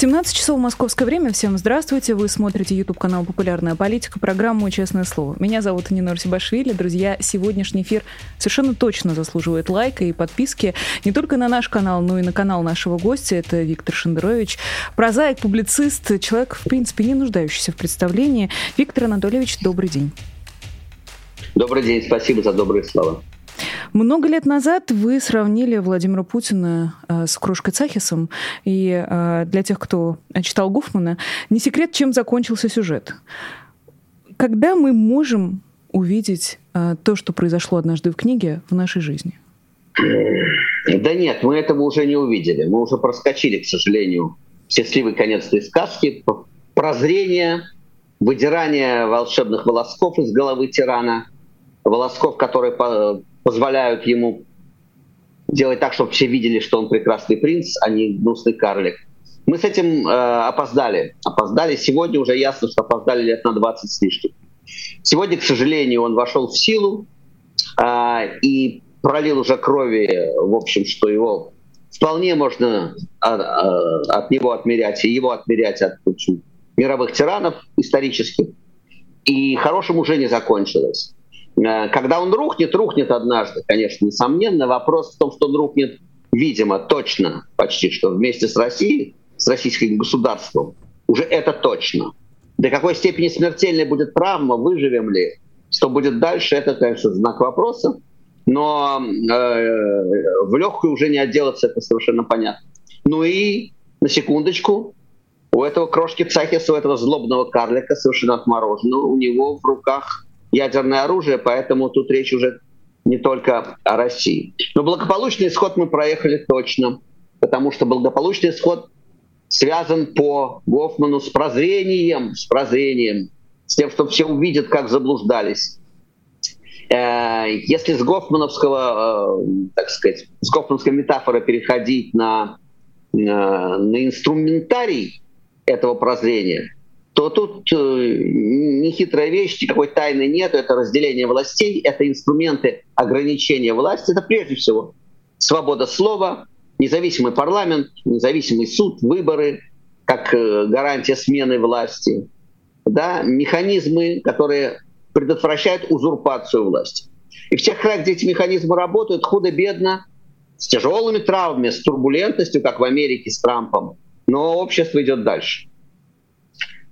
17 часов московское время. Всем здравствуйте. Вы смотрите YouTube-канал «Популярная политика», программу «Честное слово». Меня зовут Нина Сибашвили. Друзья, сегодняшний эфир совершенно точно заслуживает лайка и подписки не только на наш канал, но и на канал нашего гостя. Это Виктор Шендерович, прозаик, публицист, человек, в принципе, не нуждающийся в представлении. Виктор Анатольевич, добрый день. Добрый день, спасибо за добрые слова. Много лет назад вы сравнили Владимира Путина э, с Крошкой Цахисом. И э, для тех, кто читал Гофмана, не секрет, чем закончился сюжет. Когда мы можем увидеть э, то, что произошло однажды в книге, в нашей жизни? Да нет, мы этого уже не увидели. Мы уже проскочили, к сожалению, счастливый конец этой сказки. Прозрение, выдирание волшебных волосков из головы тирана, волосков, которые позволяют ему делать так, чтобы все видели, что он прекрасный принц, а не гнусный карлик. Мы с этим э, опоздали. Опоздали. Сегодня уже ясно, что опоздали лет на 20 с лишним. Сегодня, к сожалению, он вошел в силу э, и пролил уже крови, в общем, что его вполне можно от, а, а, от него отмерять, и его отмерять от общем, мировых тиранов исторических. И хорошим уже не закончилось. Э, когда он рухнет, рухнет однажды, конечно, несомненно. Вопрос в том, что он рухнет, видимо, точно, почти что вместе с Россией, с российским государством. Уже это точно. До какой степени смертельной будет травма, выживем ли, что будет дальше, это, конечно, знак вопроса. Но э, в легкую уже не отделаться, это совершенно понятно. Ну и, на секундочку, у этого крошки Цахиса, у этого злобного карлика, совершенно отмороженного, у него в руках ядерное оружие, поэтому тут речь уже не только о России. Но благополучный исход мы проехали точно, потому что благополучный исход связан по Гофману с прозрением, с прозрением, с тем, что все увидят, как заблуждались. Э, если с гофмановского, э, так сказать, с гофмановской метафоры переходить на, на, на инструментарий этого прозрения – то тут э, нехитрая вещь, никакой тайны нет, это разделение властей, это инструменты ограничения власти, это прежде всего свобода слова, независимый парламент, независимый суд, выборы, как э, гарантия смены власти, да, механизмы, которые предотвращают узурпацию власти. И в тех краях, где эти механизмы работают, худо-бедно, с тяжелыми травмами, с турбулентностью, как в Америке с Трампом, но общество идет дальше.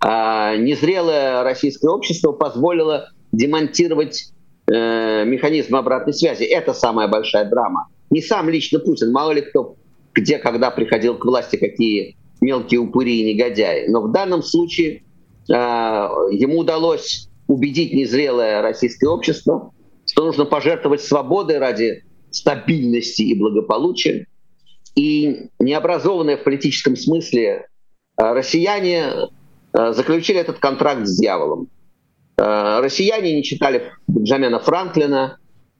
А незрелое российское общество позволило демонтировать э, механизм обратной связи. Это самая большая драма. Не сам лично Путин, мало ли кто где, когда приходил к власти, какие мелкие упыри и негодяи. Но в данном случае э, ему удалось убедить незрелое российское общество, что нужно пожертвовать свободой ради стабильности и благополучия. И необразованные в политическом смысле э, россияне заключили этот контракт с дьяволом. Э, россияне не читали Бенджамина Франклина,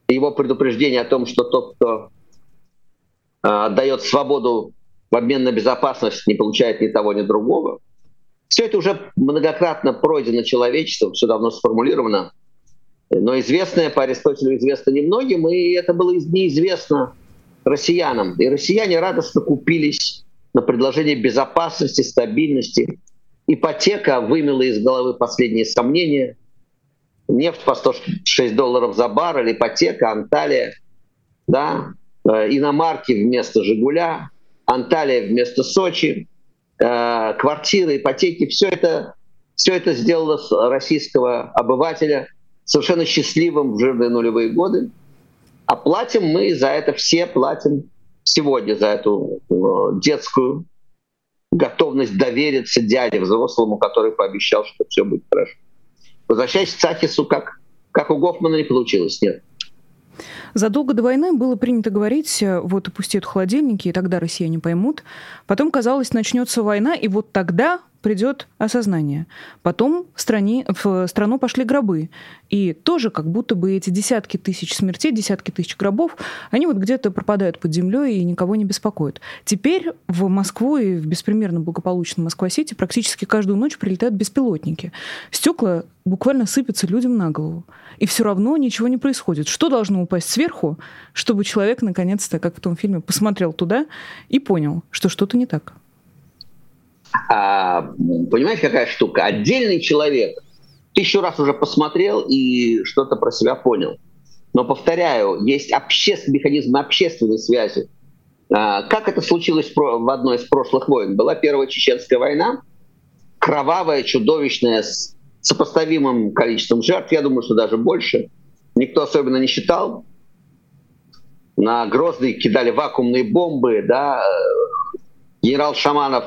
его предупреждение о том, что тот, кто э, отдает свободу в обмен на безопасность, не получает ни того, ни другого. Все это уже многократно пройдено человечеством, все давно сформулировано. Но известное по Аристотелю известно немногим, и это было неизвестно россиянам. И россияне радостно купились на предложение безопасности, стабильности, Ипотека вымела из головы последние сомнения. Нефть по 106 долларов за баррель, ипотека, Анталия, да, э, иномарки вместо «Жигуля», Анталия вместо Сочи, э, квартиры, ипотеки, все это, все это сделало российского обывателя совершенно счастливым в жирные нулевые годы. А платим мы за это все, платим сегодня за эту э, детскую готовность довериться дяде взрослому, который пообещал, что все будет хорошо. Возвращаясь к Цахису, как, как у Гофмана не получилось, нет. Задолго до войны было принято говорить, вот опустят холодильники, и тогда россияне поймут. Потом казалось, начнется война, и вот тогда придет осознание. Потом в, стране, в страну пошли гробы. И тоже как будто бы эти десятки тысяч смертей, десятки тысяч гробов, они вот где-то пропадают под землей и никого не беспокоят. Теперь в Москву и в беспримерно благополучном Москва-Сити практически каждую ночь прилетают беспилотники. Стекла буквально сыпятся людям на голову. И все равно ничего не происходит. Что должно упасть сверху, чтобы человек наконец-то, как в том фильме, посмотрел туда и понял, что что-то не так? А, понимаете, какая штука? Отдельный человек тысячу раз уже посмотрел и что-то про себя понял. Но, повторяю, есть общественный механизм общественной связи. А, как это случилось в одной из прошлых войн? Была Первая Чеченская война, кровавая, чудовищная, с сопоставимым количеством жертв, я думаю, что даже больше. Никто особенно не считал. На Грозный кидали вакуумные бомбы, да, генерал Шаманов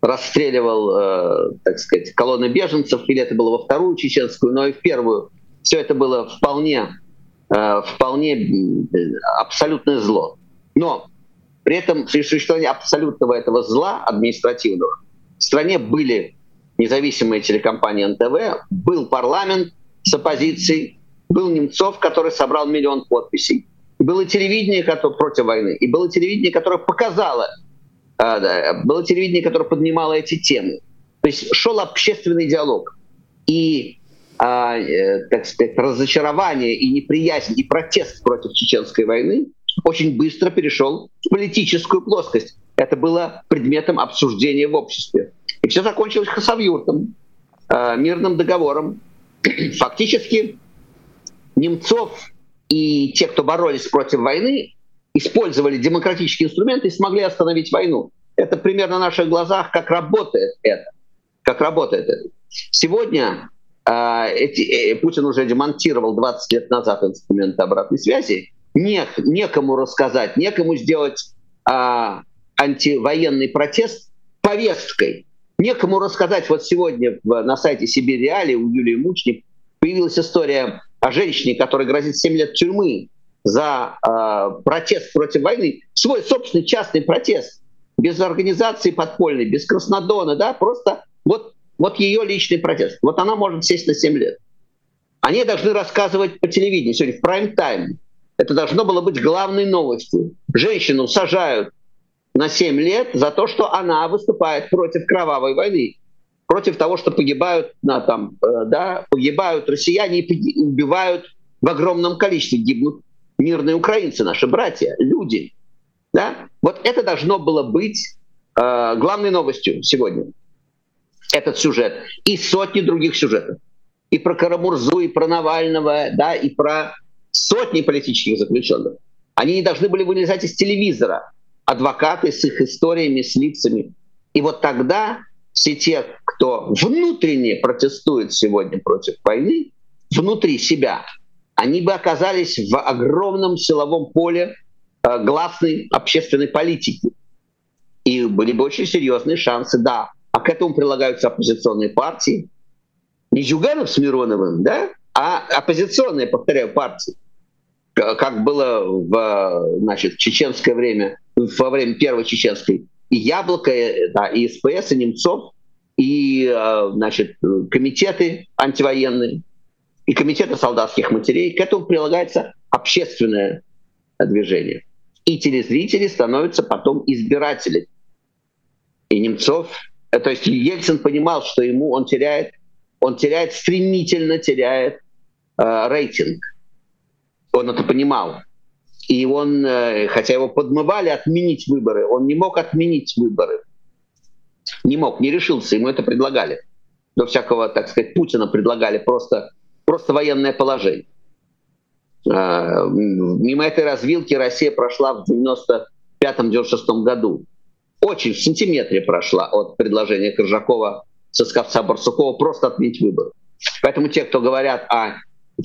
расстреливал, э, так сказать, колонны беженцев, или это было во вторую чеченскую, но и в первую. Все это было вполне, э, вполне абсолютное зло. Но при этом при существовании абсолютного этого зла административного в стране были независимые телекомпании НТВ, был парламент с оппозицией, был Немцов, который собрал миллион подписей, было телевидение которое против войны, и было телевидение, которое показало было телевидение, которое поднимало эти темы. То есть шел общественный диалог. И, а, э, так сказать, разочарование и неприязнь, и протест против чеченской войны очень быстро перешел в политическую плоскость. Это было предметом обсуждения в обществе. И все закончилось хасавюртом, э, мирным договором. Фактически Немцов и те, кто боролись против войны, использовали демократические инструменты и смогли остановить войну. Это примерно на наших глазах, как работает это. Как работает это. Сегодня э, эти, э, Путин уже демонтировал 20 лет назад инструменты обратной связи. Не, некому рассказать, некому сделать э, антивоенный протест повесткой. Некому рассказать. Вот сегодня в, на сайте Сибирь Реали у Юлии Мучник появилась история о женщине, которой грозит 7 лет тюрьмы за э, протест против войны, свой собственный частный протест, без организации подпольной, без Краснодона, да, просто вот, вот ее личный протест. Вот она может сесть на 7 лет. Они должны рассказывать по телевидению сегодня в прайм-тайм. Это должно было быть главной новостью. Женщину сажают на 7 лет за то, что она выступает против кровавой войны, против того, что погибают, на, там, э, да, погибают россияне и убивают в огромном количестве, гибнут мирные украинцы, наши братья, люди. Да? Вот это должно было быть э, главной новостью сегодня. Этот сюжет. И сотни других сюжетов. И про Карамурзу, и про Навального, да, и про сотни политических заключенных. Они не должны были вылезать из телевизора. Адвокаты с их историями, с лицами. И вот тогда все те, кто внутренне протестует сегодня против войны, внутри себя, они бы оказались в огромном силовом поле э, гласной общественной политики. И были бы очень серьезные шансы, да. А к этому прилагаются оппозиционные партии. Не Зюганов с Мироновым, да, а оппозиционные, повторяю, партии. Как было в значит, чеченское время, во время Первой чеченской. И Яблоко, э, да, и СПС, и Немцов, и э, значит, комитеты антивоенные и комитета солдатских матерей. К этому прилагается общественное движение. И телезрители становятся потом избирателями. И Немцов, э, то есть Ельцин понимал, что ему он теряет, он теряет, стремительно теряет э, рейтинг. Он это понимал. И он, э, хотя его подмывали отменить выборы, он не мог отменить выборы. Не мог, не решился, ему это предлагали. До всякого, так сказать, Путина предлагали просто просто военное положение. А, мимо этой развилки Россия прошла в 95-96 году. Очень в сантиметре прошла от предложения Коржакова, Сосковца, Барсукова просто отменить выборы. Поэтому те, кто говорят о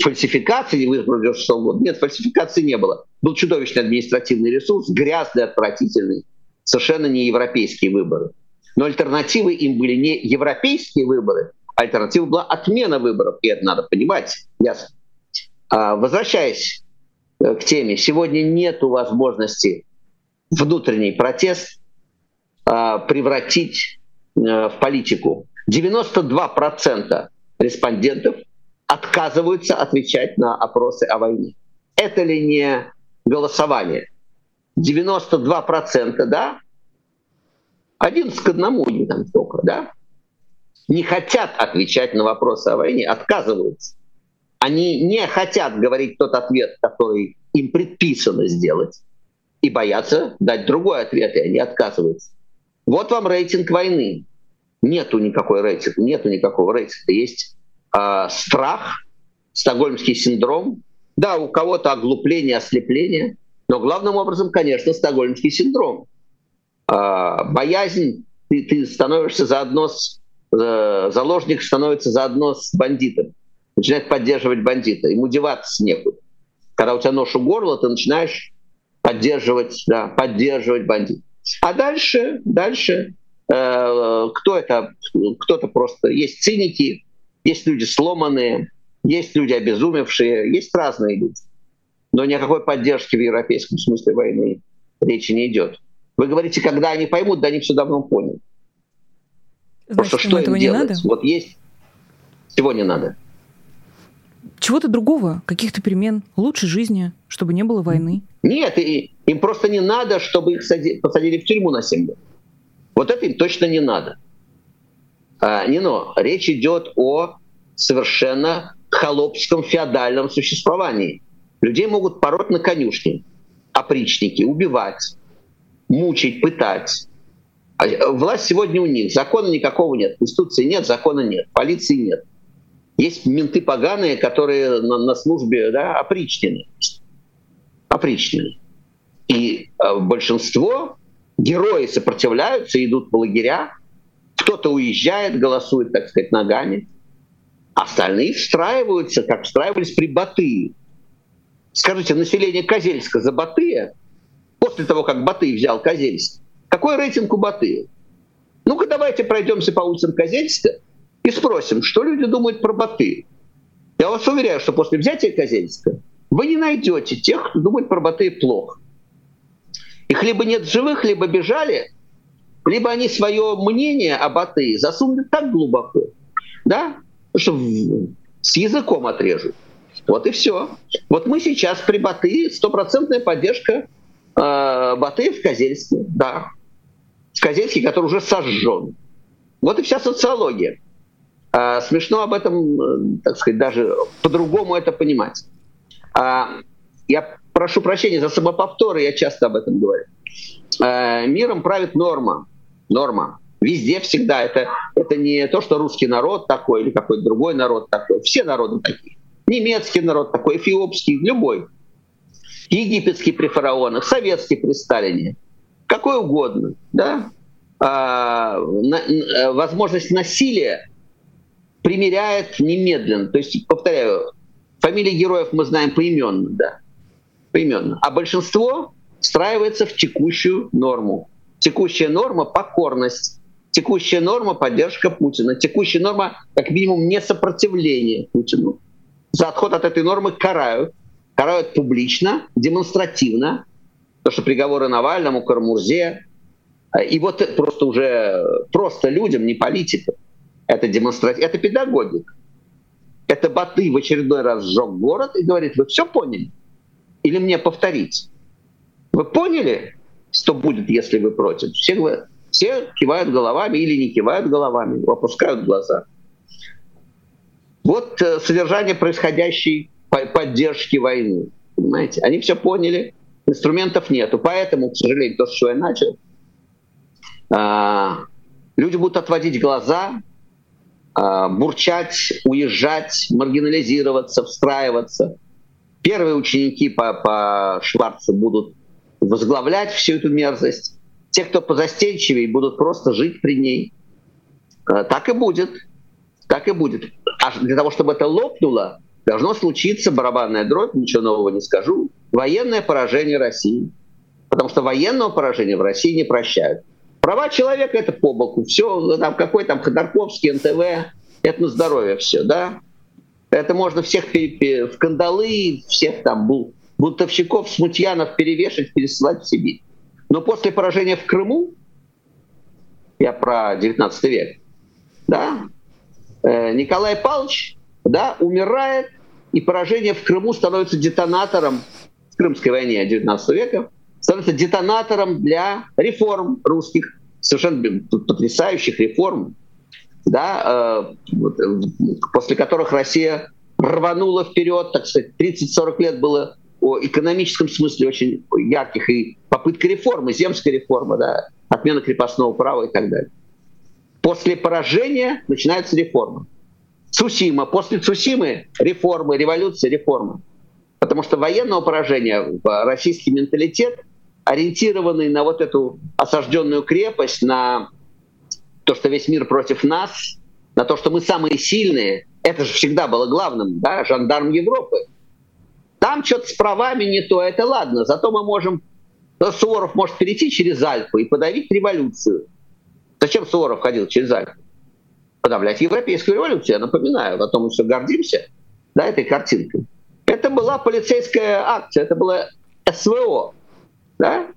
фальсификации выборов 96 года, нет, фальсификации не было. Был чудовищный административный ресурс, грязный, отвратительный, совершенно не европейские выборы. Но альтернативой им были не европейские выборы, Альтернатива была отмена выборов, и это надо понимать, ясно. А, возвращаясь э, к теме, сегодня нет возможности внутренний протест а, превратить в политику. 92% респондентов отказываются отвечать на опросы о войне. Это ли не голосование? 92%, да? 11 к одному не там столько, да? Не хотят отвечать на вопросы о войне, отказываются. Они не хотят говорить тот ответ, который им предписано сделать, и боятся дать другой ответ, и они отказываются. Вот вам рейтинг войны. Нету никакой рейтинга, нету никакого рейтинга. Есть э, страх, стокгольмский синдром. Да, у кого-то оглупление, ослепление, но главным образом, конечно, стокгольмский синдром. Э, боязнь, ты, ты становишься заодно с заложник становится заодно с бандитом, начинает поддерживать бандита, ему деваться некуда. Когда у тебя нож у горла, ты начинаешь поддерживать, да, поддерживать бандита. А дальше, дальше э, кто это? Кто-то просто есть циники, есть люди сломанные, есть люди обезумевшие, есть разные люди. Но ни о какой поддержке в европейском смысле войны речи не идет. Вы говорите, когда они поймут, да они все давно поняли. Значит, Просто что им делать? Надо? Вот есть, всего не надо. Чего-то другого, каких-то перемен, лучшей жизни, чтобы не было войны. Нет, и, им просто не надо, чтобы их посадили в тюрьму на 7 лет. Вот это им точно не надо. А, не но. Речь идет о совершенно холопском феодальном существовании. Людей могут пороть на конюшне, опричники, убивать, мучить, пытать. А, власть сегодня у них. Закона никакого нет. Конституции нет, закона нет. Полиции нет. Есть менты поганые, которые на, на службе да, опричнены. Опричнены. И э, большинство герои сопротивляются, идут в лагеря, кто-то уезжает, голосует, так сказать, ногами, остальные встраиваются, как встраивались при Батые. Скажите, население Козельска за Батыя, после того, как Батый взял Козельск, какой рейтинг у Батыя? Ну-ка давайте пройдемся по улицам Козельска и спросим, что люди думают про Батыя. Я вас уверяю, что после взятия Козельска вы не найдете тех, кто думает про Батыя плохо. Их либо нет живых, либо бежали, либо они свое мнение об Атее засунули так глубоко, да, что с языком отрежут. Вот и все. Вот мы сейчас при Батые, стопроцентная поддержка э, Батыя в Козельске, да. Козельский, который уже сожжен. Вот и вся социология. А, смешно об этом, э, так сказать, даже по-другому это понимать. А, я прошу прощения за самоповторы, я часто об этом говорю. Э, миром правит норма. Норма. Везде всегда. Это, это не то, что русский народ такой или какой-то другой народ такой. Все народы такие. Немецкий народ такой, эфиопский, любой. Египетский при фараонах, советский при Сталине. Какой угодно. Да? А, на, э, возможность насилия примеряет немедленно. То есть, повторяю, фамилии героев мы знаем поименно, да поименно. А большинство встраивается в текущую норму. Текущая норма — покорность. Текущая норма — поддержка Путина. Текущая норма, как минимум, не сопротивление Путину. За отход от этой нормы карают. Карают публично, демонстративно. То, что приговоры Навальному, Кармурзе. И вот просто уже просто людям, не политикам. Это демонстративно. Это педагогика. Это Баты в очередной раз сжег город и говорит, вы все поняли? или мне повторить? Вы поняли, что будет, если вы против? Все, все кивают головами или не кивают головами, опускают глаза. Вот э, содержание происходящей поддержки войны. Понимаете? Они все поняли, инструментов нету. Поэтому, к сожалению, то, что я начал, а, люди будут отводить глаза, а, бурчать, уезжать, маргинализироваться, встраиваться – Первые ученики по, по Шварцу будут возглавлять всю эту мерзость. Те, кто позастенчивее, будут просто жить при ней. Э, так и будет. Так и будет. А для того, чтобы это лопнуло, должно случиться барабанная дробь, ничего нового не скажу, военное поражение России. Потому что военного поражения в России не прощают. Права человека — это по боку. Все, там, какой там Ходорковский, НТВ, это на здоровье все, да? Это можно всех в кандалы, всех там бунтовщиков, смутьянов перевешать, пересылать в Сибирь. Но после поражения в Крыму я про 19 век, да, э, Николай Павлович, да, умирает, и поражение в Крыму становится детонатором Крымской войне 19 века, становится детонатором для реформ русских, совершенно потрясающих реформ, да, э, после которых Россия рванула вперед, так сказать, 30-40 лет было о экономическом смысле очень ярких и попытка реформы, земская реформа, да, отмена крепостного права и так далее. После поражения начинается реформа. Цусима. После Цусимы реформы, революция, реформа. Потому что военного поражения, российский менталитет, ориентированный на вот эту осажденную крепость, на то, что весь мир против нас, на то, что мы самые сильные, это же всегда было главным, да, жандарм Европы. Там что-то с правами не то, это ладно, зато мы можем, Суворов может перейти через Альпы и подавить революцию. Зачем Суворов ходил через Альпы? Подавлять европейскую революцию, я напоминаю, о том мы все гордимся, да, этой картинкой. Это была полицейская акция, это было СВО, да,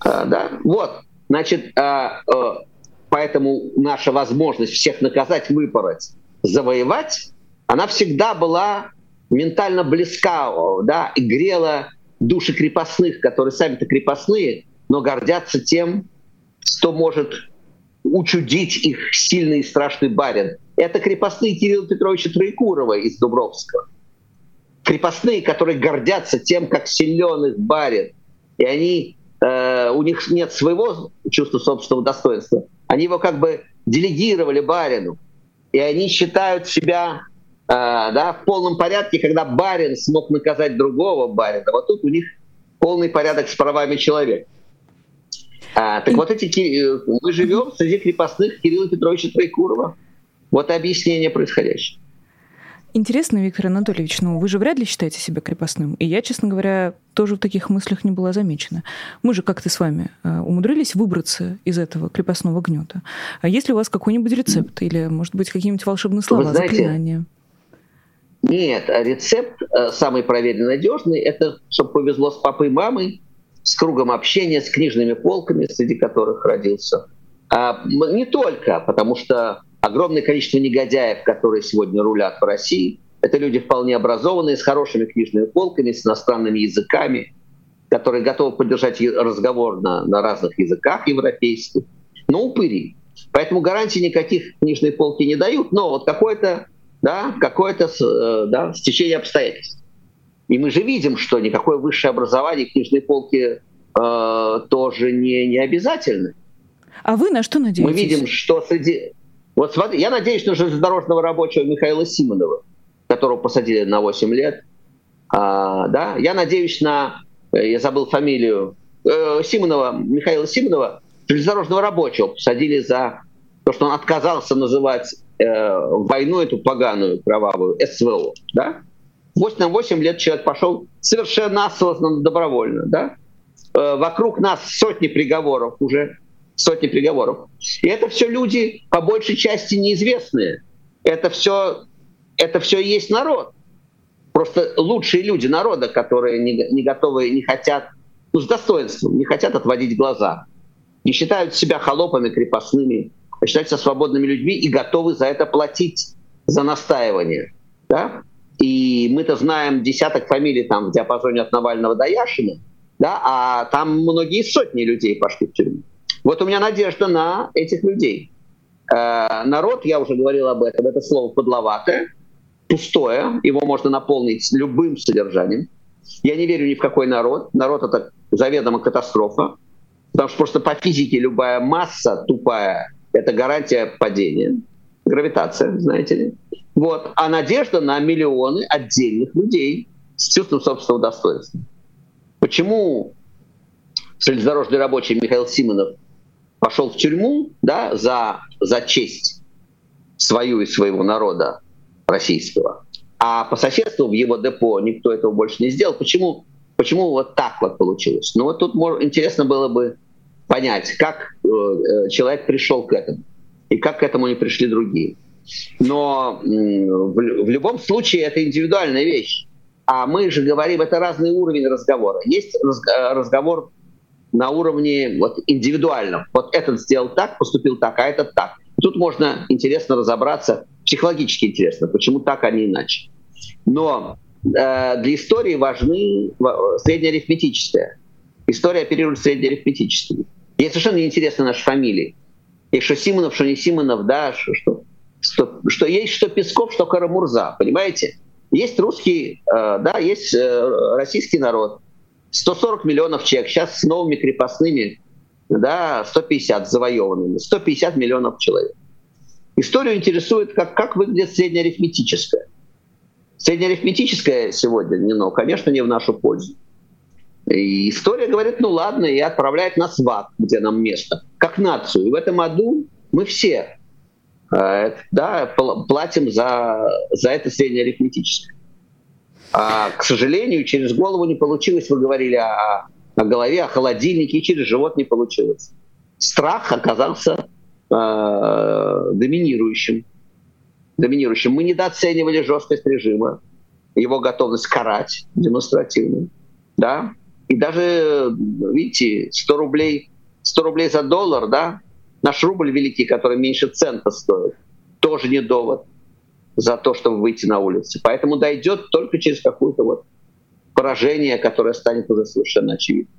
а, да, вот, значит, а, а, поэтому наша возможность всех наказать, выпороть, завоевать, она всегда была ментально близка, да, и грела души крепостных, которые сами-то крепостные, но гордятся тем, что может учудить их сильный и страшный барин. Это крепостные Кирилла Петровича Троекурова из Дубровского. Крепостные, которые гордятся тем, как силен их барин. И они, э, у них нет своего чувства собственного достоинства. Они его как бы делегировали барину. И они считают себя э, да, в полном порядке, когда барин смог наказать другого барина. Вот тут у них полный порядок с правами человека. А, так вот эти, э, мы живем среди крепостных Кирилла Петровича Троекурова. Вот объяснение происходящего. Интересно, Виктор Анатольевич, ну вы же вряд ли считаете себя крепостным. И я, честно говоря, тоже в таких мыслях не была замечена. Мы же как-то с вами э, умудрились выбраться из этого крепостного гнета. А есть ли у вас какой-нибудь рецепт или, может быть, какие-нибудь волшебные слова, знаете, заклинания? Нет, рецепт э, самый проверенный, надежный, это чтобы повезло с папой и мамой, с кругом общения, с книжными полками, среди которых родился. А не только, потому что огромное количество негодяев, которые сегодня рулят в России, это люди вполне образованные, с хорошими книжными полками, с иностранными языками, которые готовы поддержать разговор на, на разных языках европейских, но упыри. Поэтому гарантий никаких книжной полки не дают, но вот какое-то да, какое-то э, да, стечение обстоятельств. И мы же видим, что никакое высшее образование книжной полки э, тоже не, не обязательно. А вы на что надеетесь? Мы видим, что среди... Вот смотри, я надеюсь на железнодорожного рабочего Михаила Симонова, которого посадили на 8 лет. А, да? Я надеюсь на... Э, я забыл фамилию. Э, Симонова, Михаила Симонова, железнодорожного рабочего, посадили за то, что он отказался называть э, войну эту поганую, кровавую, СВО. Да? 8 на 8 лет человек пошел совершенно осознанно, добровольно. Да? Э, вокруг нас сотни приговоров уже, сотни приговоров. И это все люди, по большей части, неизвестные. Это все, это все и есть народ. Просто лучшие люди народа, которые не, не готовы, не хотят, ну, с достоинством, не хотят отводить глаза. Не считают себя холопами, крепостными, а считают свободными людьми и готовы за это платить, за настаивание. Да? И мы-то знаем десяток фамилий там в диапазоне от Навального до Яшина, да, а там многие сотни людей пошли в тюрьму. Вот у меня надежда на этих людей. Э, народ, я уже говорил об этом, это слово подловатое, пустое, его можно наполнить любым содержанием. Я не верю ни в какой народ. Народ — это заведомо катастрофа, потому что просто по физике любая масса тупая — это гарантия падения, гравитация, знаете ли. Вот. А надежда на миллионы отдельных людей с чувством собственного достоинства. Почему железнодорожный рабочий Михаил Симонов пошел в тюрьму да, за, за честь свою и своего народа российского, а по соседству в его депо никто этого больше не сделал. Почему, почему вот так вот получилось? Ну вот тут может, интересно было бы понять, как э, э человек пришел к этому и как к этому не пришли другие. Но в, в любом случае это индивидуальная вещь. А мы же говорим, это разный уровень разговора. Есть разговор на уровне вот, индивидуальном. Вот этот сделал так, поступил так, а этот так. Тут можно интересно разобраться, психологически интересно, почему так, а не иначе. Но э, для истории важны среднеарифметическое. История оперирует среднеарифметическими. Ей совершенно неинтересны наши фамилии. И что Симонов, что не Симонов, да, что, что, что, что есть что Песков, что Карамурза, понимаете? Есть русский, э, да, есть э, российский народ. 140 миллионов человек. Сейчас с новыми крепостными да, 150 завоеванными, 150 миллионов человек. Историю интересует, как, как выглядит среднеарифметическое. Среднеарифметическое сегодня, не, ну, конечно, не в нашу пользу. И история говорит, ну ладно, и отправляет нас в ад, где нам место, как нацию. И в этом аду мы все э, да, платим за, за это среднеарифметическое. А, к сожалению, через голову не получилось, вы говорили о о голове, о холодильнике, и через живот не получилось. Страх оказался э, доминирующим. доминирующим. Мы недооценивали жесткость режима, его готовность карать демонстративно. Да? И даже, видите, 100 рублей, 100 рублей за доллар, да, наш рубль великий, который меньше цента стоит, тоже не довод за то, чтобы выйти на улицу. Поэтому дойдет только через какую-то вот поражение, которое станет уже совершенно очевидным.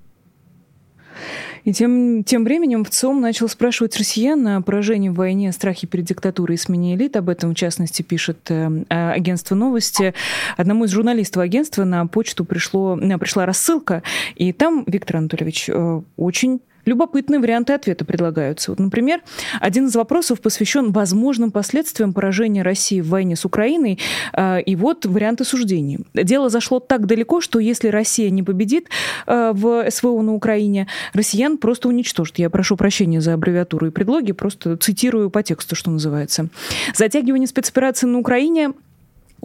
И тем, тем временем в ЦОМ начал спрашивать россиян о поражении в войне, страхе перед диктатурой и смене элит. Об этом, в частности, пишет э, агентство новости. Одному из журналистов агентства на почту пришло, пришла рассылка, и там, Виктор Анатольевич, э, очень Любопытные варианты ответа предлагаются. Вот, например, один из вопросов посвящен возможным последствиям поражения России в войне с Украиной. А, и вот варианты суждений. Дело зашло так далеко, что если Россия не победит а, в СВО на Украине, россиян просто уничтожат. Я прошу прощения за аббревиатуру и предлоги, просто цитирую по тексту, что называется. Затягивание спецоперации на Украине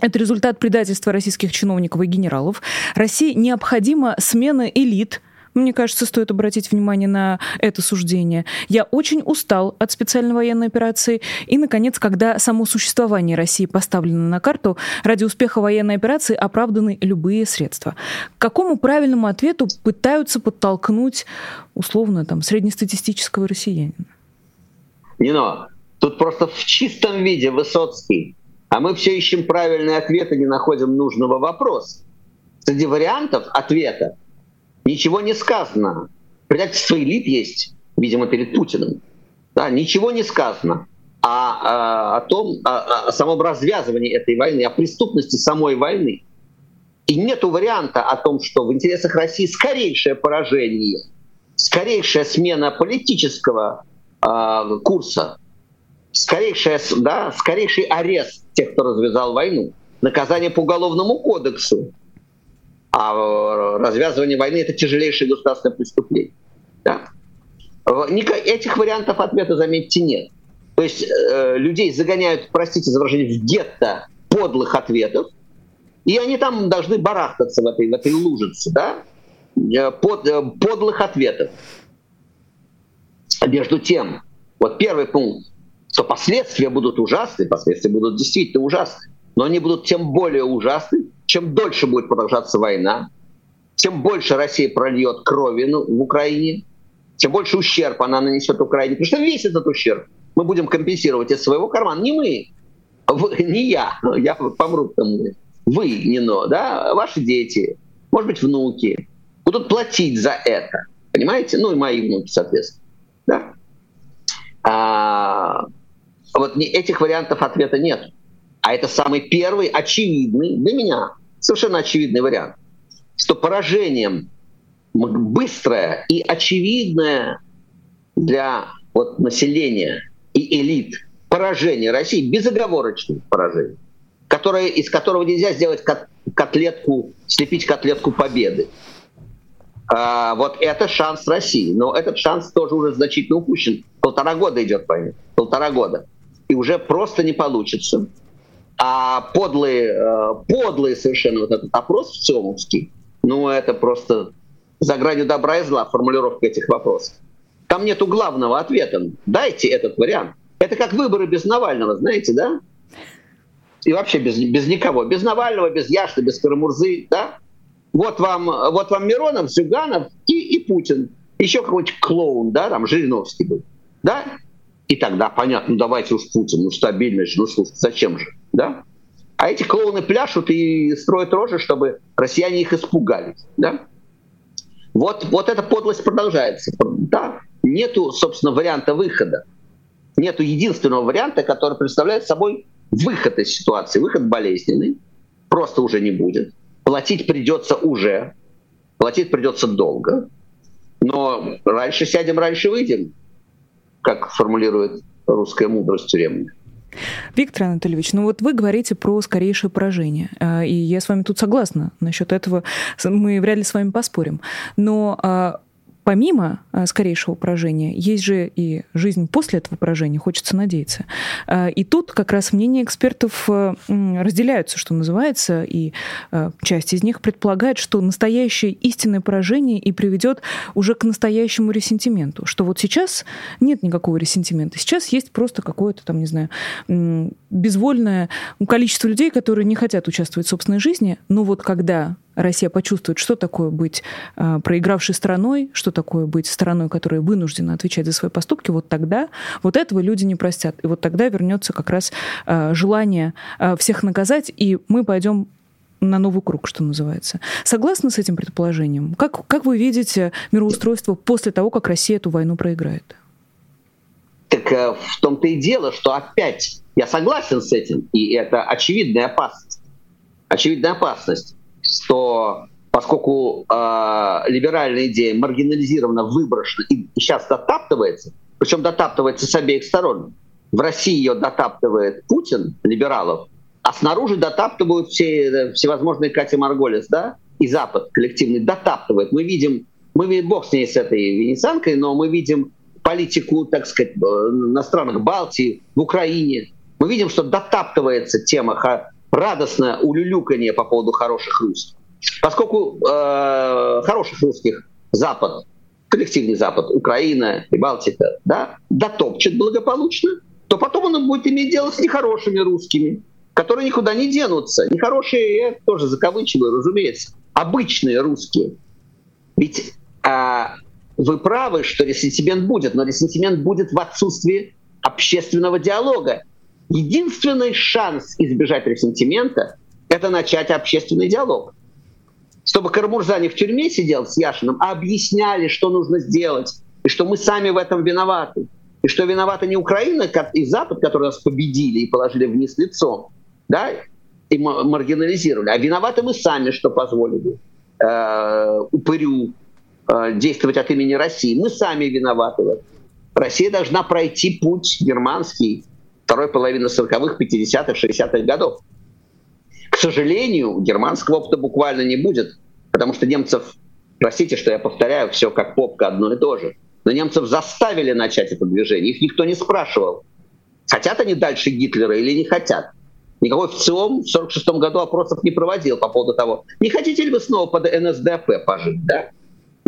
это результат предательства российских чиновников и генералов. России необходима смена элит, мне кажется, стоит обратить внимание на это суждение. Я очень устал от специальной военной операции. И, наконец, когда само существование России поставлено на карту, ради успеха военной операции оправданы любые средства. К какому правильному ответу пытаются подтолкнуть, условно, там, среднестатистического россиянина? Нино, тут просто в чистом виде Высоцкий. А мы все ищем правильные ответы, не находим нужного вопроса. Среди вариантов ответа ничего не сказано. Предательство элит есть, видимо, перед Путиным. Да, ничего не сказано о, о, о том, о, о самом развязывании этой войны, о преступности самой войны. И нет варианта о том, что в интересах России скорейшее поражение, скорейшая смена политического э, курса, скорейшая, да, скорейший арест тех, кто развязал войну, наказание по уголовному кодексу, а э, развязывание войны — это тяжелейшее государственное преступление. Да? Этих вариантов ответа, заметьте, нет. То есть э, людей загоняют, простите за выражение, в гетто подлых ответов, и они там должны барахтаться в этой, в этой лужице, да, э, под, э, подлых ответов. Между тем, вот первый пункт, что последствия будут ужасны, последствия будут действительно ужасны, но они будут тем более ужасны, чем дольше будет продолжаться война, тем больше Россия прольет крови ну, в Украине, тем больше ущерб она нанесет Украине. Потому что весь этот ущерб мы будем компенсировать из своего кармана. Не мы, вы, не я, я помру к тому. Вы, не но, да, ваши дети, может быть, внуки будут платить за это. Понимаете? Ну и мои внуки, соответственно. Да? А, вот этих вариантов ответа нет. А это самый первый очевидный для меня совершенно очевидный вариант, что поражением быстрое и очевидное для вот, населения и элит поражение России, безоговорочное поражение, которое, из которого нельзя сделать котлетку, слепить котлетку победы. А, вот это шанс России. Но этот шанс тоже уже значительно упущен. Полтора года идет война. Полтора года. И уже просто не получится. А подлые, э, подлые совершенно вот этот опрос в Цемовский, ну это просто за гранью добра и зла формулировка этих вопросов. Там нету главного ответа. Дайте этот вариант. Это как выборы без Навального, знаете, да? И вообще без, без никого. Без Навального, без Яшны, без Карамурзы, да? Вот вам, вот вам Миронов, Зюганов и, и Путин. еще какой-нибудь клоун, да, там Жириновский был, да, и тогда понятно, ну давайте уж Путин, ну стабильно же, ну слушай, зачем же, да? А эти клоуны пляшут и строят рожи, чтобы россияне их испугались, да? Вот, вот эта подлость продолжается. Да, нету, собственно, варианта выхода. Нету единственного варианта, который представляет собой выход из ситуации. Выход болезненный, просто уже не будет. Платить придется уже, платить придется долго. Но раньше сядем, раньше выйдем, как формулирует русская мудрость тюремная. Виктор Анатольевич, ну вот вы говорите про скорейшее поражение, а, и я с вами тут согласна насчет этого, мы вряд ли с вами поспорим. Но а, помимо э, скорейшего поражения, есть же и жизнь после этого поражения, хочется надеяться. Э, и тут как раз мнения экспертов э, разделяются, что называется, и часть из них предполагает, что настоящее истинное поражение и приведет уже к настоящему ресентименту, что вот сейчас нет никакого ресентимента, сейчас есть просто какое-то там, не знаю, безвольное количество людей, которые не хотят участвовать в собственной жизни, но вот когда Россия почувствует, что такое быть э, проигравшей страной, что такое быть страной, которая вынуждена отвечать за свои поступки, вот тогда вот этого люди не простят. И вот тогда вернется как раз э, желание э, всех наказать, и мы пойдем на новый круг, что называется. Согласны с этим предположением? Как, как вы видите мироустройство после того, как Россия эту войну проиграет? Так э, в том-то и дело, что опять я согласен с этим, и это очевидная опасность. Очевидная опасность что поскольку э, либеральная идея маргинализирована, выброшена и сейчас дотаптывается, причем дотаптывается с обеих сторон. В России ее дотаптывает Путин, либералов, а снаружи дотаптывают все всевозможные Катя Марголес, да, и Запад коллективный дотаптывает. Мы видим, мы видим, бог с ней, с этой венецианкой, но мы видим политику, так сказать, на странах Балтии, в Украине. Мы видим, что дотаптывается тема радостное улюлюканье по поводу хороших русских. Поскольку э, хороших русских Запад, коллективный Запад, Украина, Прибалтика, да, дотопчет благополучно, то потом он будет иметь дело с нехорошими русскими, которые никуда не денутся. Нехорошие, я тоже закавычиваю, разумеется, обычные русские. Ведь а, вы правы, что ресентимент будет, но ресентимент будет в отсутствии общественного диалога. Единственный шанс избежать ресентимента – это начать общественный диалог. Чтобы Карамурза не в тюрьме сидел с Яшиным, а объясняли, что нужно сделать, и что мы сами в этом виноваты. И что виновата не Украина и Запад, которые нас победили и положили вниз лицом, да, и маргинализировали, а виноваты мы сами, что позволили э, упырю э, действовать от имени России. Мы сами виноваты. Россия должна пройти путь германский, второй половины 40-х, 50-х, 60-х годов. К сожалению, германского опыта буквально не будет, потому что немцев, простите, что я повторяю, все как попка одно и то же, но немцев заставили начать это движение, их никто не спрашивал, хотят они дальше Гитлера или не хотят. Никакой ВЦИОМ в 1946 году опросов не проводил по поводу того, не хотите ли вы снова под НСДАП пожить, да?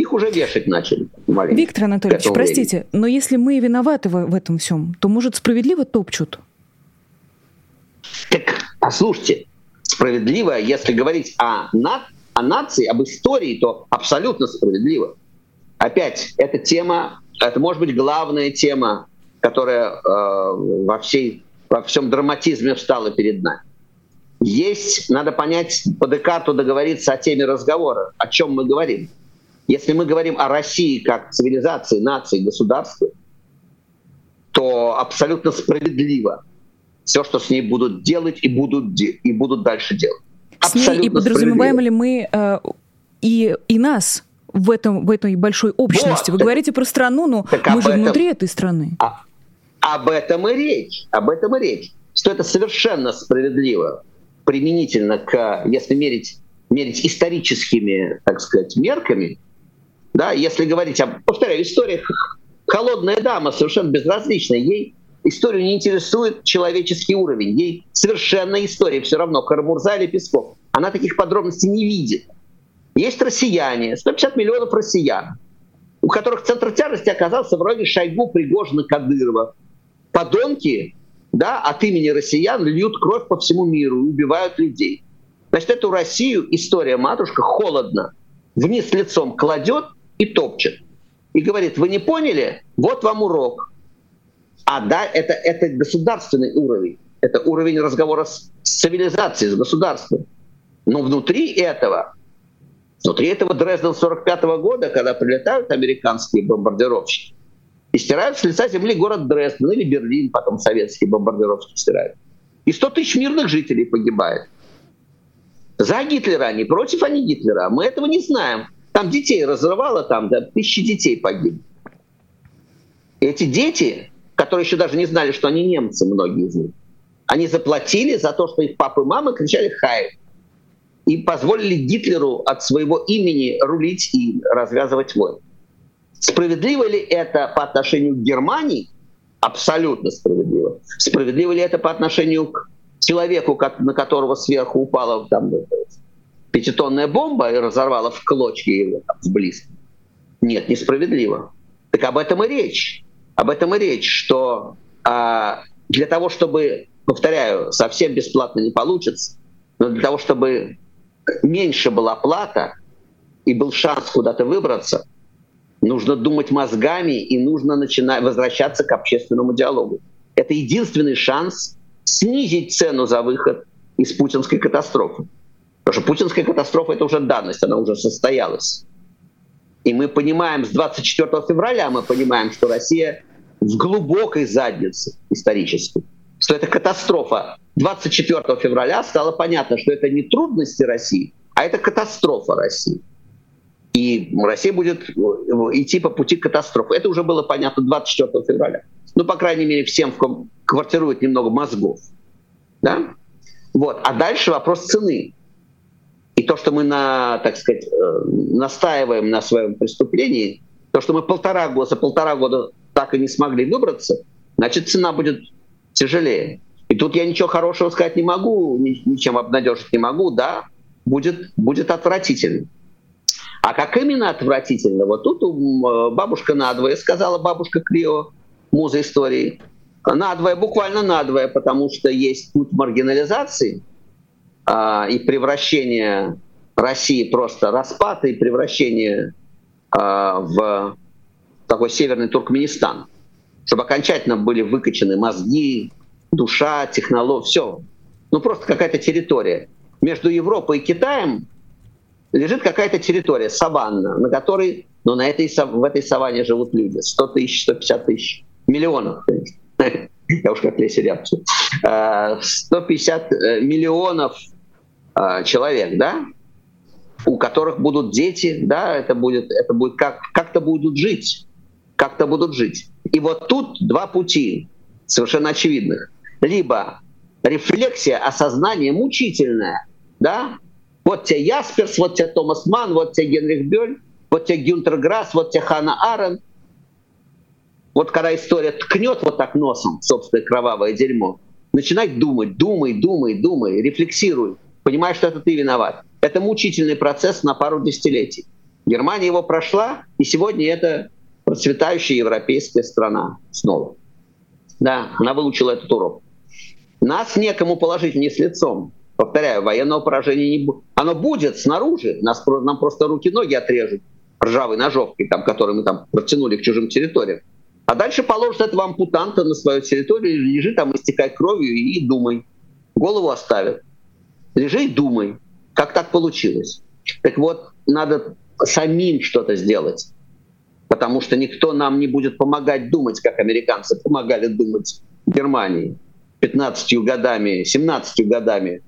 Их уже вешать начали. Маленько, Виктор Анатольевич, простите, времени. но если мы виноваты в, в этом всем, то, может, справедливо топчут? Так, послушайте, справедливо, если говорить о, на, о нации, об истории, то абсолютно справедливо. Опять, эта тема, это может быть главная тема, которая э, во, всей, во всем драматизме встала перед нами. Есть, надо понять, по Декарту договориться о теме разговора, о чем мы говорим. Если мы говорим о России как цивилизации, нации, государстве, то абсолютно справедливо все, что с ней будут делать и будут, и будут дальше делать. С ней и подразумеваем ли мы э, и, и нас в, этом, в этой большой общности? Вот, Вы говорите про страну, но мы же этом, внутри этой страны. А, об этом и речь. Об этом и речь. Что это совершенно справедливо применительно к, если мерить, мерить историческими, так сказать, мерками, да, если говорить об, повторяю, история холодная дама совершенно безразличная, ей историю не интересует человеческий уровень, ей совершенно история все равно, Карамурза или Песков. Она таких подробностей не видит. Есть россияне, 150 миллионов россиян, у которых центр тяжести оказался вроде Шойгу, Пригожина, Кадырова. Подонки да, от имени россиян льют кровь по всему миру убивают людей. Значит, эту Россию история матушка холодно вниз лицом кладет и топчет. и говорит, вы не поняли, вот вам урок. А да, это, это государственный уровень, это уровень разговора с цивилизацией, с государством. Но внутри этого, внутри этого Дрезден 45 года, когда прилетают американские бомбардировщики и стирают с лица земли город Дрезден или Берлин, потом советские бомбардировщики стирают. И 100 тысяч мирных жителей погибает. За Гитлера они, против они Гитлера. Мы этого не знаем. Там детей разрывало, там да, тысячи детей погибли. Эти дети, которые еще даже не знали, что они немцы, многие из них, они заплатили за то, что их папы и мамы кричали «Хай!» и позволили Гитлеру от своего имени рулить и развязывать войны. Справедливо ли это по отношению к Германии? Абсолютно справедливо. Справедливо ли это по отношению к человеку, на которого сверху упала там, пятитонная бомба и разорвала в клочья его там? Нет, несправедливо. Так об этом и речь. Об этом и речь, что а, для того, чтобы, повторяю, совсем бесплатно не получится, но для того, чтобы меньше была плата и был шанс куда-то выбраться, нужно думать мозгами и нужно начинать возвращаться к общественному диалогу. Это единственный шанс снизить цену за выход из путинской катастрофы. Потому что путинская катастрофа — это уже данность, она уже состоялась. И мы понимаем, с 24 февраля мы понимаем, что Россия в глубокой заднице исторической, что это катастрофа. 24 февраля стало понятно, что это не трудности России, а это катастрофа России. И Россия будет идти по пути катастрофы. Это уже было понятно 24 февраля. Ну, по крайней мере, всем, в ком квартирует немного мозгов. Да? Вот. А дальше вопрос цены. И то, что мы на, так сказать, э, настаиваем на своем преступлении, то, что мы полтора года, за полтора года так и не смогли выбраться, значит, цена будет тяжелее. И тут я ничего хорошего сказать не могу, ничем обнадежить не могу, да, будет, будет отвратительно. А как именно отвратительно? Вот тут э, бабушка надвое сказала, бабушка Клио, муза истории, надвое, буквально надвое, потому что есть путь маргинализации а, и превращения России просто распада и превращения а, в такой северный Туркменистан, чтобы окончательно были выкачаны мозги, душа, технология, все. Ну просто какая-то территория. Между Европой и Китаем лежит какая-то территория, саванна, на которой, ну на этой, в этой саванне живут люди, 100 тысяч, 150 тысяч, миллионов, я уж как Леся Рябцев, 150 миллионов а, человек, да, у которых будут дети, да, это будет, это будет как, как-то будут жить, как-то будут жить. И вот тут два пути совершенно очевидных. Либо рефлексия, осознание мучительное, да, вот тебе Ясперс, вот тебе Томас Ман, вот тебе Генрих Бёль, вот тебе Гюнтер Грасс, вот тебе Хана Арен. Вот когда история ткнет вот так носом собственное кровавое дерьмо, начинай думать, думай, думай, думай, рефлексируй, понимай, что это ты виноват. Это мучительный процесс на пару десятилетий. Германия его прошла, и сегодня это процветающая европейская страна снова. Да, она выучила этот урок. Нас некому положить вниз лицом. Повторяю, военного поражения не будет. Оно будет снаружи, нас, нам просто руки-ноги отрежут ржавой ножовкой, там, которую мы там протянули к чужим территориям. А дальше положат этого ампутанта на свою территорию, лежи там, истекай кровью и думай. Голову оставят. Лежи и думай, как так получилось. Так вот, надо самим что-то сделать. Потому что никто нам не будет помогать думать, как американцы помогали думать Германии 15 годами, 17 годами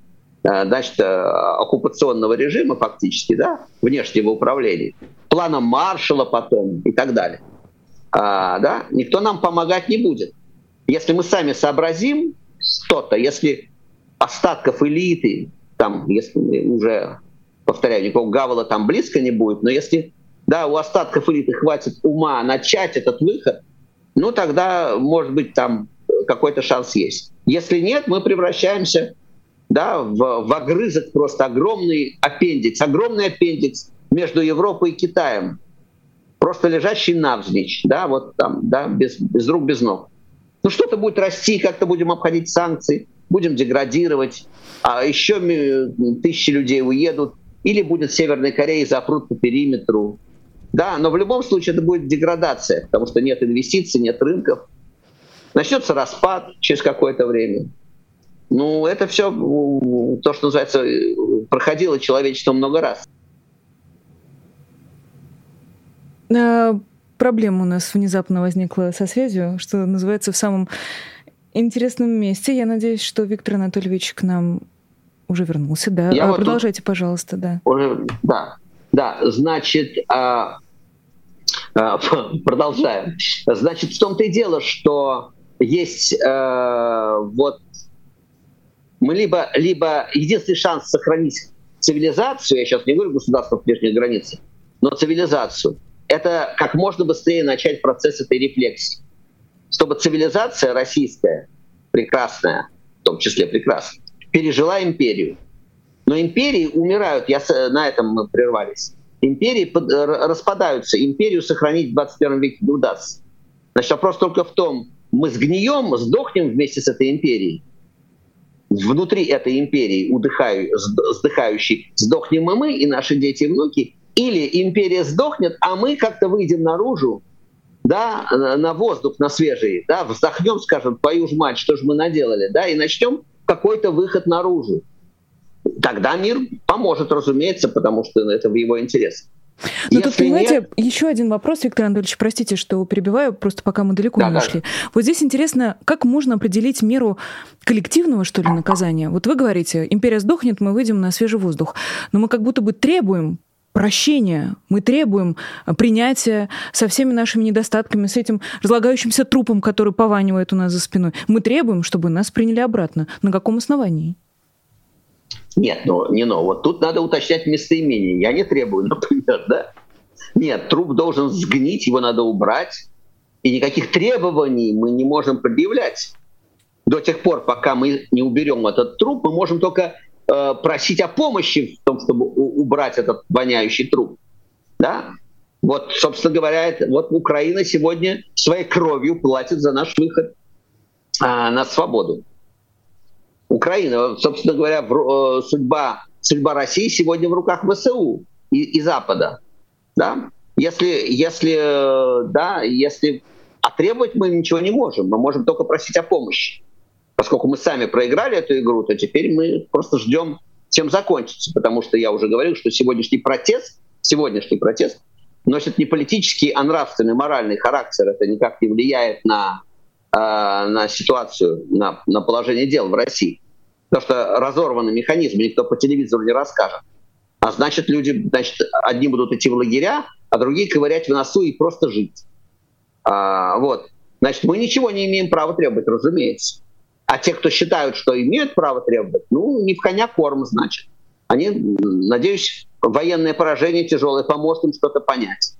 Э, значит, э, оккупационного режима фактически, да, внешнего управления, планом Маршала потом и так далее. А, да, никто нам помогать не будет. Если мы сами сообразим что-то, если остатков элиты, там, если уже, повторяю, никакого Гавала там близко не будет, но если да, у остатков элиты хватит ума начать этот выход, ну тогда, может быть, там какой-то шанс есть. Если нет, мы превращаемся да, в, в огрызок просто огромный аппендикс, огромный аппендикс между Европой и Китаем, просто лежащий навзничь, да, вот там, да, без, без рук, без ног. Ну что-то будет расти, как-то будем обходить санкции, будем деградировать, а еще тысячи людей уедут, или будет Северной Кореи запрут по периметру, Да, но в любом случае это будет деградация, потому что нет инвестиций, нет рынков. Начнется распад через какое-то время. Ну, это все то, что называется, проходило человечество много раз. А, проблема у нас внезапно возникла со связью, что называется, в самом интересном месте. Я надеюсь, что Виктор Анатольевич к нам уже вернулся, да? Я а, вот продолжайте, пожалуйста, да. Уже, да, да, значит, а, а, продолжаем. Значит, в том-то и дело, что есть а, вот мы либо, либо единственный шанс сохранить цивилизацию, я сейчас не говорю государство в ближней границе, но цивилизацию, это как можно быстрее начать процесс этой рефлексии. Чтобы цивилизация российская, прекрасная, в том числе прекрасная, пережила империю. Но империи умирают, я, на этом мы прервались. Империи под, распадаются, империю сохранить в 21 веке не удастся. Значит, вопрос только в том, мы сгнием, сдохнем вместе с этой империей, внутри этой империи, удыхаю, сдыхающей, сдохнем и мы, и наши дети и внуки, или империя сдохнет, а мы как-то выйдем наружу, да, на воздух, на свежий, да, вздохнем, скажем, твою ж мать, что же мы наделали, да, и начнем какой-то выход наружу. Тогда мир поможет, разумеется, потому что это в его интересах. Ну, тут, понимаете, нет... еще один вопрос, Виктор Анатольевич, простите, что перебиваю, просто пока мы далеко да, не ушли. Да. Вот здесь интересно, как можно определить меру коллективного, что ли, наказания? Вот вы говорите, империя сдохнет, мы выйдем на свежий воздух. Но мы как будто бы требуем прощения, мы требуем принятия со всеми нашими недостатками, с этим разлагающимся трупом, который пованивает у нас за спиной. Мы требуем, чтобы нас приняли обратно. На каком основании? Нет, ну не но. Вот тут надо уточнять местоимение. Я не требую, например, да? Нет, труп должен сгнить, его надо убрать. И никаких требований мы не можем предъявлять. До тех пор, пока мы не уберем этот труп, мы можем только э, просить о помощи в том, чтобы убрать этот воняющий труп. Да? Вот, собственно говоря, это, вот Украина сегодня своей кровью платит за наш выход э, на свободу. Украина, собственно говоря, в, э, судьба, судьба России сегодня в руках ВСУ и, и Запада. Да? Если, если, э, да, если а требовать мы ничего не можем, мы можем только просить о помощи. Поскольку мы сами проиграли эту игру, то теперь мы просто ждем, чем закончится. Потому что я уже говорил, что сегодняшний протест, сегодняшний протест носит не политический, а нравственный, моральный характер. Это никак не влияет на, э, на ситуацию, на, на положение дел в России. Потому что разорванный механизм, никто по телевизору не расскажет. А значит, люди, значит, одни будут идти в лагеря, а другие ковырять в носу и просто жить. А, вот. Значит, мы ничего не имеем права требовать, разумеется. А те, кто считают, что имеют право требовать, ну, не в коня корм, значит. Они, надеюсь, военное поражение тяжелое поможет им что-то понять.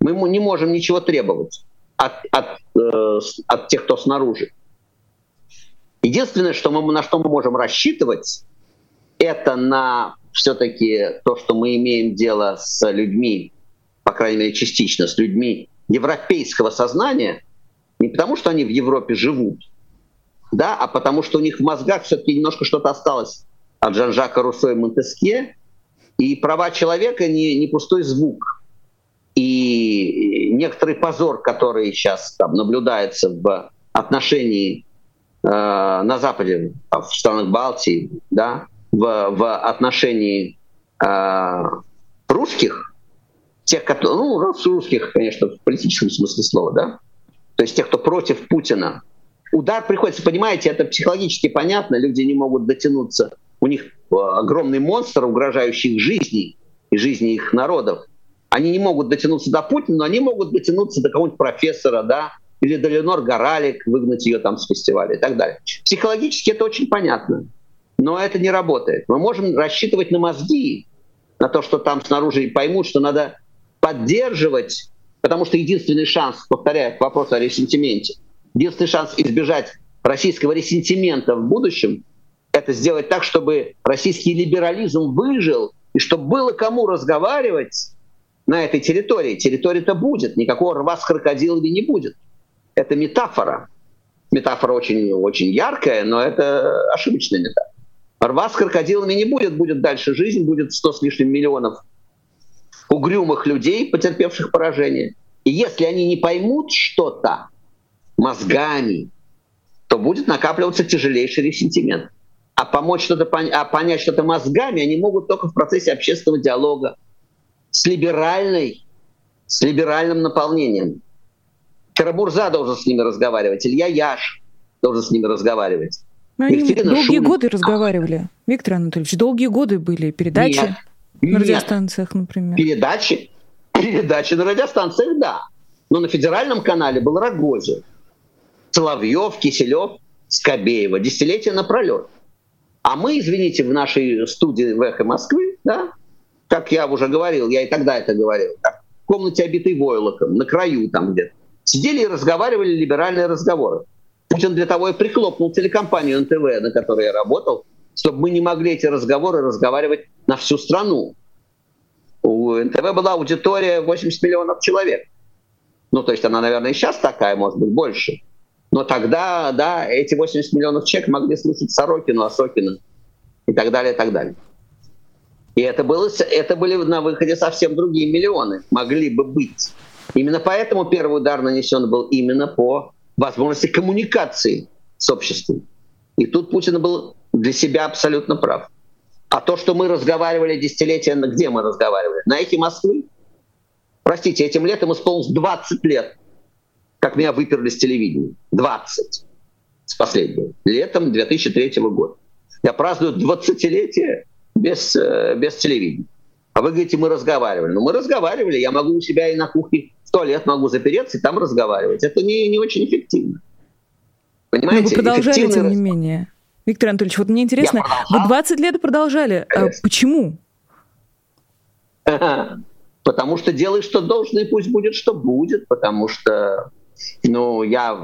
Мы не можем ничего требовать от, от, э, от тех, кто снаружи. Единственное, что мы, на что мы можем рассчитывать, это на все-таки то, что мы имеем дело с людьми, по крайней мере, частично, с людьми европейского сознания, не потому, что они в Европе живут, да, а потому, что у них в мозгах все-таки немножко что-то осталось от Жан-Жака Руссо и Монтескье, и права человека не, не пустой звук. И некоторый позор, который сейчас там наблюдается в отношении э, на Западе, в странах Балтии, да, в, в отношении э, русских, тех, которые, ну, русских, конечно, в политическом смысле слова, да, то есть тех, кто против Путина, удар приходится, понимаете, это психологически понятно, люди не могут дотянуться, у них э, огромный монстр, угрожающий их жизни и жизни их народов. Они не могут дотянуться до Путина, но они могут дотянуться до какого-нибудь профессора, да, или до Линор Горалик, выгнать ее там с фестиваля и так далее. Психологически это очень понятно, но это не работает. Мы можем рассчитывать на мозги, на то, что там снаружи поймут, что надо поддерживать, потому что единственный шанс, повторяю, вопрос о ресентименте, единственный шанс избежать российского ресентимента в будущем, это сделать так, чтобы российский либерализм выжил, и чтобы было кому разговаривать на этой территории. Территория-то будет, никакого рва с крокодилами не будет это метафора. Метафора очень, очень яркая, но это ошибочная метафора. Рва с крокодилами не будет, будет дальше жизнь, будет 100 с лишним миллионов угрюмых людей, потерпевших поражение. И если они не поймут что-то мозгами, то будет накапливаться тяжелейший ресентимент. А помочь что-то а понять что-то мозгами они могут только в процессе общественного диалога с либеральной, с либеральным наполнением. Карабурза должен с ними разговаривать, Илья Яш должен с ними разговаривать. Но они Екатерина долгие Шум... годы разговаривали. Виктор Анатольевич, долгие годы были передачи нет, на нет. радиостанциях, например. Передачи, передачи на радиостанциях, да. Но на федеральном канале был Рогозин, Соловьев, Киселев, Скобеева. Десятилетия напролет. А мы, извините, в нашей студии в «Эхо Москвы», да, как я уже говорил, я и тогда это говорил, так, в комнате, обитой войлоком, на краю там где-то, сидели и разговаривали либеральные разговоры. Путин для того и прихлопнул телекомпанию НТВ, на которой я работал, чтобы мы не могли эти разговоры разговаривать на всю страну. У НТВ была аудитория 80 миллионов человек. Ну, то есть она, наверное, и сейчас такая, может быть, больше. Но тогда, да, эти 80 миллионов человек могли слушать Сорокину, Осокина и так далее, и так далее. И это, было, это были на выходе совсем другие миллионы, могли бы быть. Именно поэтому первый удар нанесен был именно по возможности коммуникации с обществом. И тут Путин был для себя абсолютно прав. А то, что мы разговаривали десятилетия, где мы разговаривали? На эхе Москвы? Простите, этим летом исполнилось 20 лет, как меня выперли с телевидения. 20 с последнего. Летом 2003 года. Я праздную 20-летие без, э, без телевидения. А вы говорите, мы разговаривали. Ну, мы разговаривали. Я могу у себя и на кухне в туалет могу запереться и там разговаривать. Это не, не очень эффективно. Понимаете? Но вы продолжали, тем не менее. Виктор Анатольевич, вот мне интересно, вы 20 лет продолжали. А почему? Потому что делай, что должно, и пусть будет, что будет. Потому что, ну, я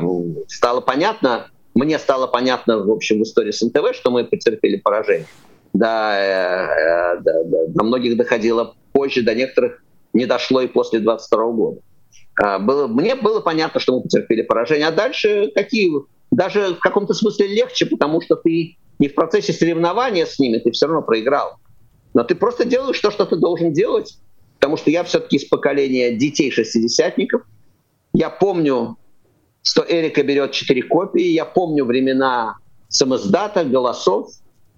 стало понятно, мне стало понятно, в общем, в истории с НТВ, что мы потерпели поражение. Да, э, да, да, до многих доходило позже, до некоторых не дошло и после 22 года. А, было, мне было понятно, что мы потерпели поражение. А дальше какие? Даже в каком-то смысле легче, потому что ты не в процессе соревнования с ними, ты все равно проиграл. Но ты просто делаешь то, что ты должен делать, потому что я все-таки из поколения детей шестидесятников. Я помню, что Эрика берет четыре копии, я помню времена самоздата, голосов,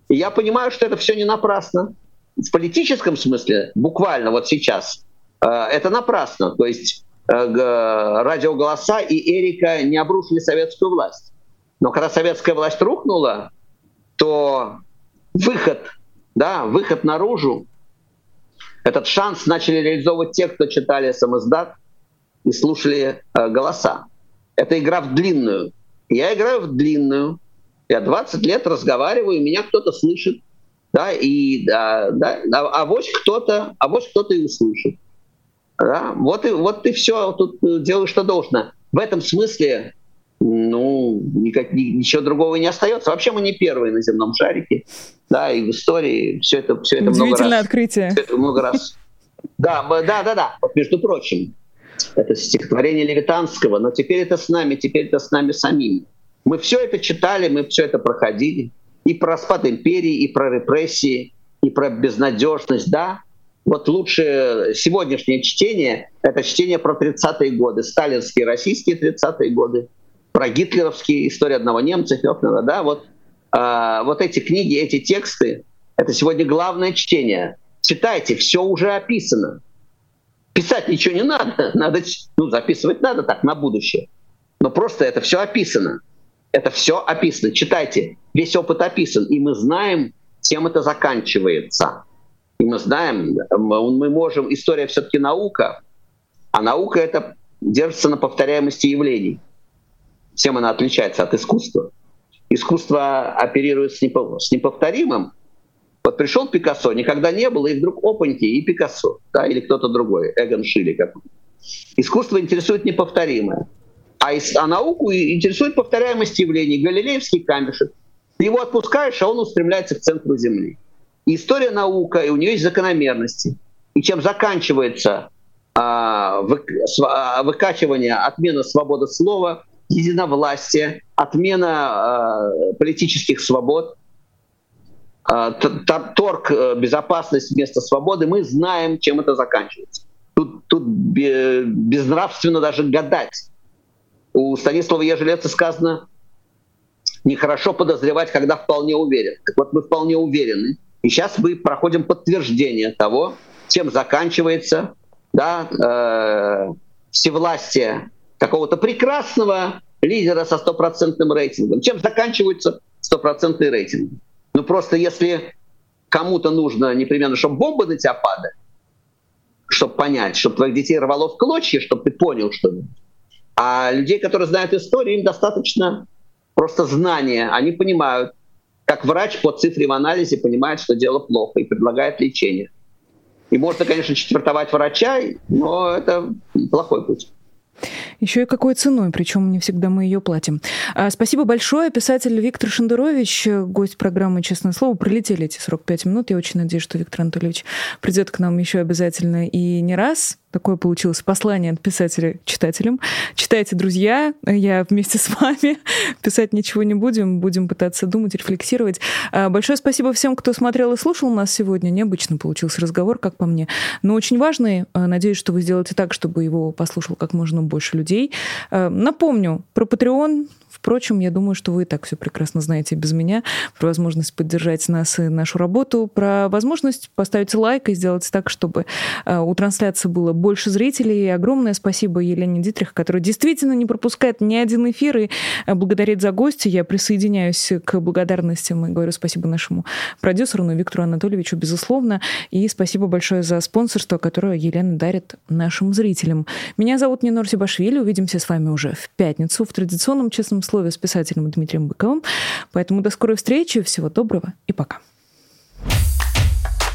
и я понимаю, что это все не напрасно. В политическом смысле, буквально вот сейчас, э, это напрасно. То есть Э, радиоголоса и Эрика не обрушили советскую власть. Но когда советская власть рухнула, то выход, да, выход наружу, этот шанс начали реализовывать те, кто читали самоздат и слушали э, голоса. Это игра в длинную. Я играю в длинную. Я 20 лет разговариваю, и меня кто-то слышит. Да, и, да, да, а, а вот кто-то, а вот кто-то и услышит. Да? Вот, и, вот ты все тут э, делаешь, что должно. В этом смысле ну, никак, ничего другого не остается. Вообще мы не первые на земном шарике. Да, и в истории все это, все это много раз. открытие. Все это много раз. Да, да, да, да. Вот, между прочим, это стихотворение Левитанского, но теперь это с нами, теперь это с нами самими. Мы все это читали, мы все это проходили. И про распад империи, и про репрессии, и про безнадежность, да вот лучшее сегодняшнее чтение — это чтение про 30-е годы, сталинские, российские 30-е годы, про гитлеровские, история одного немца, Фёкнера, да, вот, э, вот эти книги, эти тексты — это сегодня главное чтение. Читайте, все уже описано. Писать ничего не надо, надо, ну, записывать надо так, на будущее. Но просто это все описано. Это все описано. Читайте, весь опыт описан, и мы знаем, чем это заканчивается. И мы знаем, мы можем, история все-таки наука, а наука это держится на повторяемости явлений. Чем она отличается от искусства? Искусство оперирует с, с неповторимым. Вот пришел Пикассо, никогда не было, и вдруг опаньки, и Пикассо, да, или кто-то другой, Эгон Шилли какой Искусство интересует неповторимое. А, а науку интересует повторяемость явлений. Галилеевский камешек. Ты его отпускаешь, а он устремляется к центру Земли история наука, и у нее есть закономерности. И чем заканчивается а, вы, а, выкачивание, отмена свободы слова, единовластие, отмена а, политических свобод, торг, безопасность вместо свободы, мы знаем, чем это заканчивается. Тут, тут безнравственно даже гадать. У Станислава Ежелеца сказано, нехорошо подозревать, когда вполне уверен. Так вот, мы вполне уверены. И сейчас мы проходим подтверждение того, чем заканчивается да, э, всевластие какого-то прекрасного лидера со стопроцентным рейтингом. Чем заканчивается стопроцентный рейтинг? Ну просто если кому-то нужно непременно, чтобы бомба на тебя падали, чтобы понять, чтобы твоих детей рвало в клочья, чтобы ты понял, что... А людей, которые знают историю, им достаточно просто знания. Они понимают, как врач по цифре в анализе понимает, что дело плохо и предлагает лечение. И можно, конечно, четвертовать врача, но это плохой путь. Еще и какой ценой, причем не всегда мы ее платим. А, спасибо большое. Писатель Виктор Шендерович, гость программы «Честное слово». Пролетели эти 45 минут. Я очень надеюсь, что Виктор Анатольевич придет к нам еще обязательно и не раз. Такое получилось послание от писателя читателям. Читайте, друзья, я вместе с вами. Писать ничего не будем, будем пытаться думать, рефлексировать. А, большое спасибо всем, кто смотрел и слушал нас сегодня. Необычно получился разговор, как по мне, но очень важный. А, надеюсь, что вы сделаете так, чтобы его послушал как можно больше людей. А, напомню про Patreon. Впрочем, я думаю, что вы и так все прекрасно знаете без меня, про возможность поддержать нас и нашу работу, про возможность поставить лайк и сделать так, чтобы у трансляции было больше зрителей. И огромное спасибо Елене Дитрих, которая действительно не пропускает ни один эфир и благодарит за гостя. Я присоединяюсь к благодарностям и говорю спасибо нашему продюсеру, ну, Виктору Анатольевичу, безусловно. И спасибо большое за спонсорство, которое Елена дарит нашим зрителям. Меня зовут Нинор Сибашвили. Увидимся с вами уже в пятницу в традиционном честном слове с писателем Дмитрием Быковым. Поэтому до скорой встречи. Всего доброго и пока.